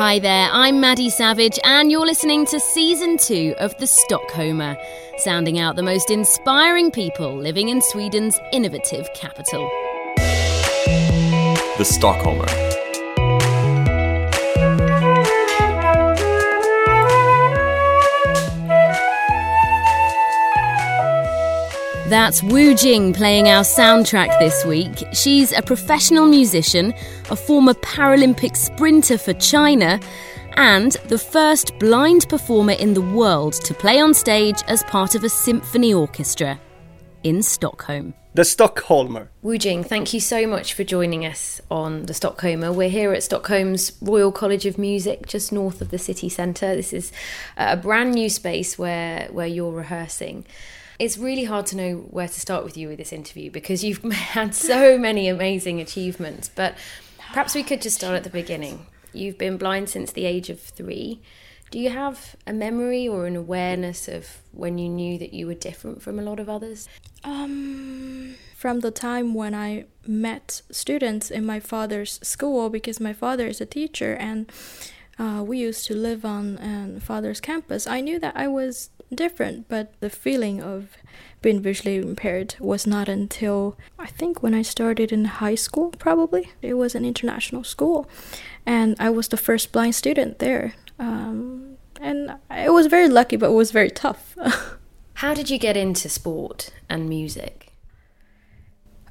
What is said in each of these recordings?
Hi there, I'm Maddie Savage, and you're listening to season two of The Stockholmer, sounding out the most inspiring people living in Sweden's innovative capital. The Stockholmer. That's Wu Jing playing our soundtrack this week. She's a professional musician, a former Paralympic sprinter for China, and the first blind performer in the world to play on stage as part of a symphony orchestra in Stockholm. The Stockholmer. Wu Jing, thank you so much for joining us on the Stockholmer. We're here at Stockholm's Royal College of Music, just north of the city centre. This is a brand new space where, where you're rehearsing it's really hard to know where to start with you with this interview because you've had so many amazing achievements. But perhaps we could just start at the beginning. You've been blind since the age of three. Do you have a memory or an awareness of when you knew that you were different from a lot of others? Um, from the time when I met students in my father's school, because my father is a teacher and uh, we used to live on um, father's campus, I knew that I was different, but the feeling of being visually impaired was not until I think when I started in high school, probably. It was an international school, and I was the first blind student there. Um, and it was very lucky, but it was very tough. How did you get into sport and music?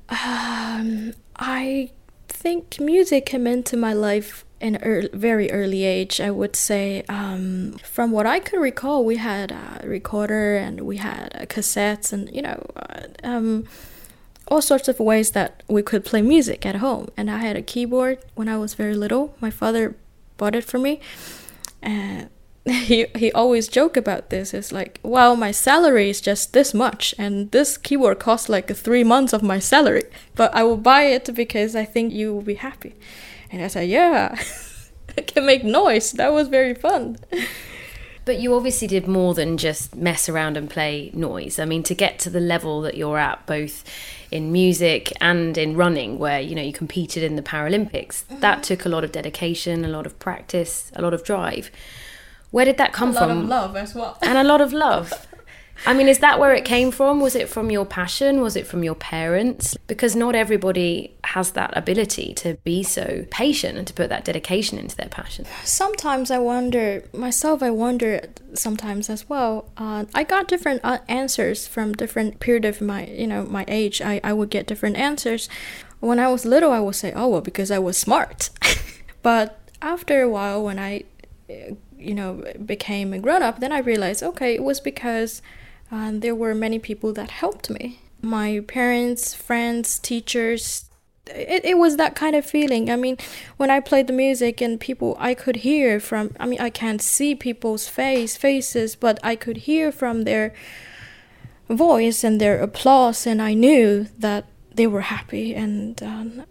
Um, I think music came into my life in a very early age, I would say. Um, from what I can recall, we had a recorder and we had uh, cassettes and, you know, uh, um, all sorts of ways that we could play music at home. And I had a keyboard when I was very little. My father bought it for me. And he, he always joke about this. It's like, well, my salary is just this much, and this keyboard costs like three months of my salary. But I will buy it because I think you will be happy. And I said, yeah, I can make noise. That was very fun. But you obviously did more than just mess around and play noise. I mean, to get to the level that you're at, both in music and in running, where you know you competed in the Paralympics, mm-hmm. that took a lot of dedication, a lot of practice, a lot of drive. Where did that come from? A lot of love as well. And a lot of love. I mean, is that where it came from? Was it from your passion? Was it from your parents? Because not everybody has that ability to be so patient and to put that dedication into their passion. Sometimes I wonder, myself, I wonder sometimes as well. Uh, I got different uh, answers from different period of my, you know, my age. I, I would get different answers. When I was little, I would say, oh, well, because I was smart. but after a while, when I, you know, became a grown up, then I realized, okay, it was because and there were many people that helped me my parents, friends, teachers. It, it was that kind of feeling. I mean, when I played the music and people, I could hear from, I mean, I can't see people's face, faces, but I could hear from their voice and their applause, and I knew that they were happy. And um,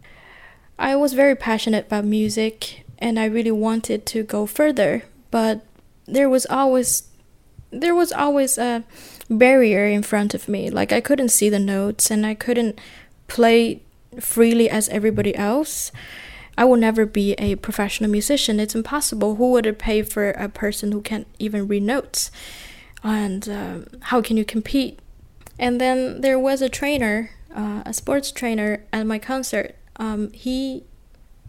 I was very passionate about music, and I really wanted to go further, but there was always, there was always a, barrier in front of me. Like I couldn't see the notes and I couldn't play freely as everybody else. I will never be a professional musician. It's impossible. Who would pay for a person who can't even read notes? And um, how can you compete? And then there was a trainer, uh, a sports trainer at my concert. Um, he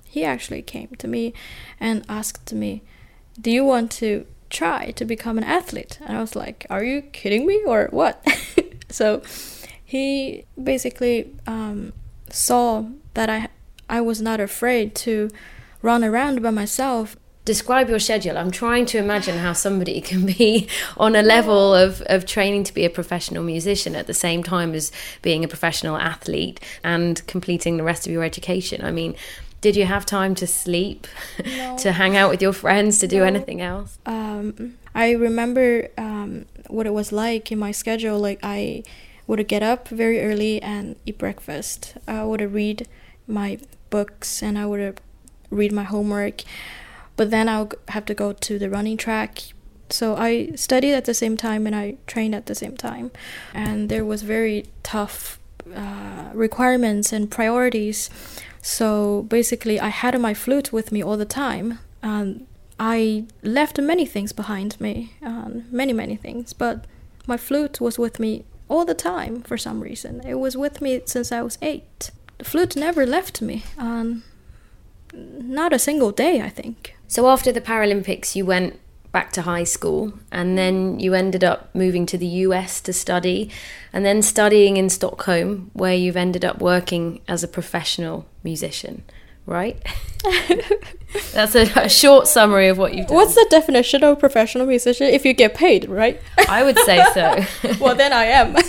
he actually came to me and asked me, "Do you want to try to become an athlete. And I was like, Are you kidding me or what? so he basically um, saw that I, I was not afraid to run around by myself. Describe your schedule. I'm trying to imagine how somebody can be on a level of, of training to be a professional musician at the same time as being a professional athlete and completing the rest of your education. I mean, did you have time to sleep, no. to hang out with your friends, to do no. anything else? Um, I remember um, what it was like in my schedule. Like I would get up very early and eat breakfast. I would read my books and I would read my homework. But then I would have to go to the running track. So I studied at the same time and I trained at the same time. And there was very tough uh, requirements and priorities so basically, I had my flute with me all the time. And I left many things behind me, um, many, many things, but my flute was with me all the time for some reason. It was with me since I was eight. The flute never left me, um, not a single day, I think. So after the Paralympics, you went back to high school and then you ended up moving to the US to study and then studying in Stockholm where you've ended up working as a professional musician right? That's a, a, short summary of what you've done. What's the definition of professional musician if you get paid right? I would say so. Well then i am.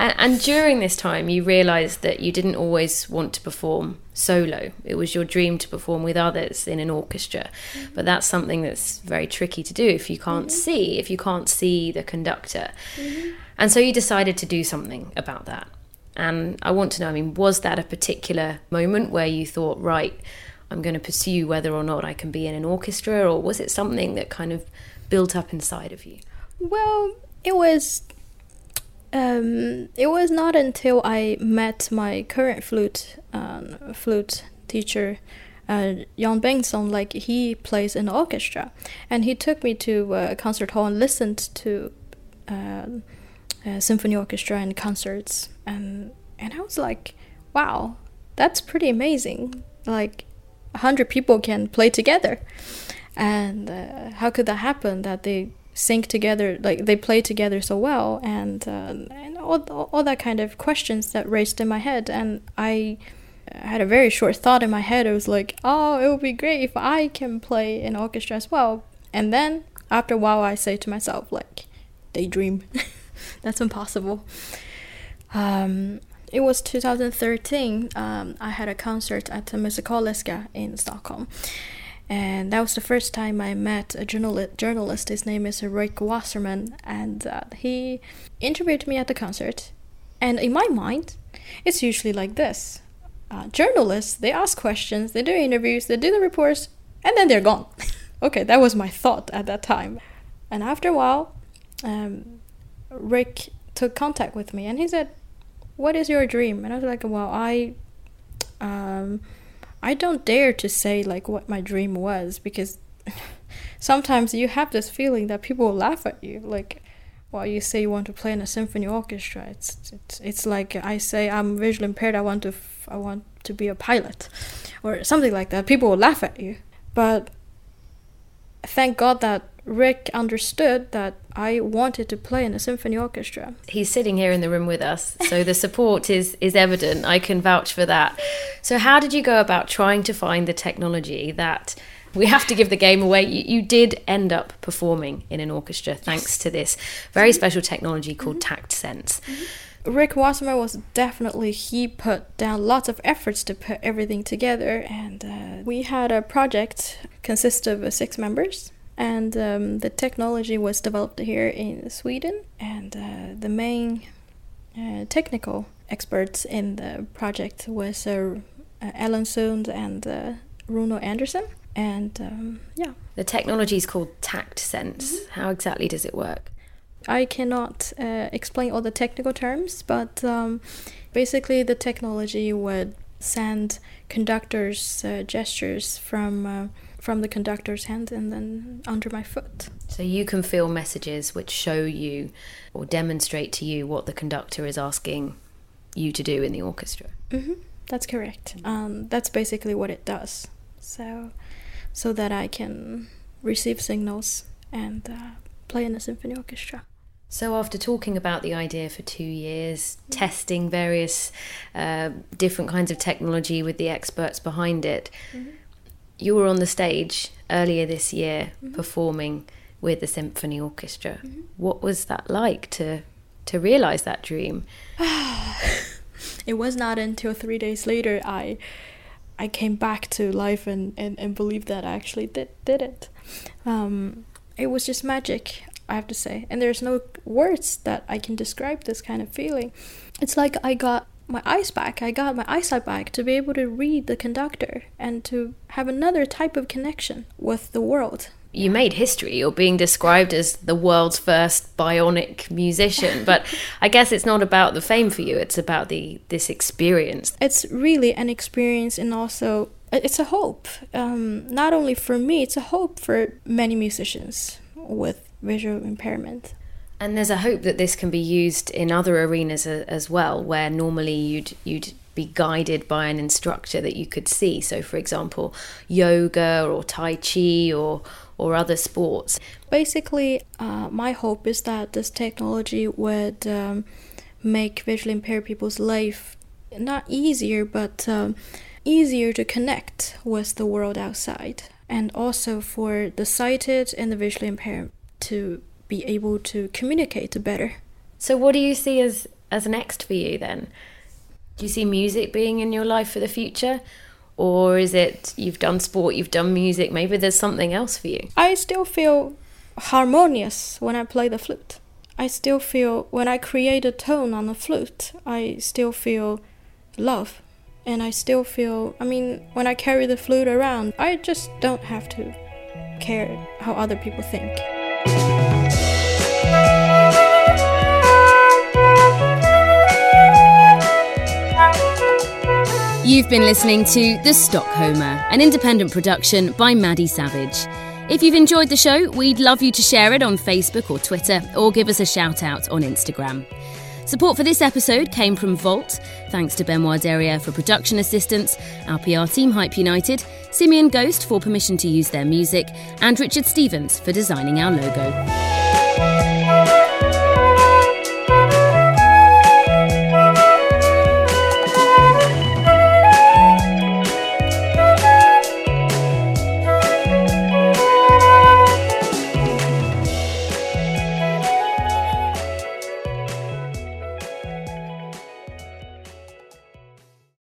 And, and during this time you realized that you didn't always want to perform solo. It was your dream to perform with others in an orchestra. Mm-hmm. But that's something that's very tricky to do if you can't mm-hmm. see, if you can't see the conductor. Mm-hmm. And so you decided to do something about that. And I want to know, I mean, was that a particular moment where you thought, right, I'm going to pursue whether or not I can be in an orchestra, or was it something that kind of built up inside of you? Well, it was um, it was not until I met my current flute um, flute teacher, uh, Jan Bengtsson, like he plays in the orchestra, and he took me to a concert hall and listened to uh, symphony orchestra and concerts, and and I was like, wow, that's pretty amazing. Like, hundred people can play together, and uh, how could that happen? That they sync together like they play together so well and uh, and all, all that kind of questions that raised in my head and i had a very short thought in my head. It was like oh it would be great if i can play in orchestra as well. And then after a while i say to myself like daydream. That's impossible. Um, it was 2013 um, i had a concert at the Musikaliska in stockholm and that was the first time I met a journali- journalist. His name is Rick Wasserman, and uh, he interviewed me at the concert. And in my mind, it's usually like this: uh, journalists they ask questions, they do interviews, they do the reports, and then they're gone. okay, that was my thought at that time. And after a while, um, Rick took contact with me, and he said, "What is your dream?" And I was like, "Well, I." Um, I don't dare to say like what my dream was because sometimes you have this feeling that people will laugh at you. Like while you say you want to play in a symphony orchestra. It's it's, it's like I say I'm visually impaired. I want to f- I want to be a pilot or something like that. People will laugh at you. But thank God that Rick understood that I wanted to play in a symphony orchestra. He's sitting here in the room with us, so the support is is evident. I can vouch for that. So how did you go about trying to find the technology that we have to give the game away. You, you did end up performing in an orchestra thanks to this very special technology called mm-hmm. Tact Sense. Mm-hmm. Rick Wasserman was definitely he put down lots of efforts to put everything together, and uh, we had a project consist of six members and um, the technology was developed here in Sweden. And uh, the main uh, technical experts in the project was uh, Ellen Sund and uh, Runo Anderson. And um, yeah, the technology is called Tact Sense. Mm-hmm. How exactly does it work? I cannot uh, explain all the technical terms, but um, basically the technology would send conductors' uh, gestures from from the conductor's hand and then under my foot. So you can feel messages which show you or demonstrate to you what the conductor is asking you to do in the orchestra. Mm-hmm. That's correct. Um, that's basically what it does. So, so that I can receive signals and uh, play in a symphony orchestra. So, after talking about the idea for two years, mm-hmm. testing various uh, different kinds of technology with the experts behind it, mm-hmm you were on the stage earlier this year mm-hmm. performing with the symphony orchestra. Mm-hmm. What was that like to to realize that dream? it was not until three days later I I came back to life and, and, and believed that I actually did did it. Um, it was just magic, I have to say. And there's no words that I can describe this kind of feeling. It's like I got my eyes back. I got my eyesight back to be able to read the conductor and to have another type of connection with the world. You made history. You're being described as the world's first bionic musician, but I guess it's not about the fame for you. It's about the this experience. It's really an experience, and also it's a hope. Um, not only for me, it's a hope for many musicians with visual impairment. And there's a hope that this can be used in other arenas as well, where normally you'd you'd be guided by an instructor that you could see. So, for example, yoga or tai chi or or other sports. Basically, uh, my hope is that this technology would um, make visually impaired people's life not easier, but um, easier to connect with the world outside, and also for the sighted and the visually impaired to be able to communicate better. So, what do you see as as next for you then? Do you see music being in your life for the future? Or is it you've done sport, you've done music, maybe there's something else for you? I still feel harmonious when I play the flute. I still feel when I create a tone on the flute, I still feel love. And I still feel, I mean, when I carry the flute around, I just don't have to care how other people think. You've been listening to The Stockholmer, an independent production by Maddie Savage. If you've enjoyed the show, we'd love you to share it on Facebook or Twitter, or give us a shout out on Instagram. Support for this episode came from Vault, thanks to Benoit Derriere for production assistance, our PR team Hype United, Simian Ghost for permission to use their music, and Richard Stevens for designing our logo.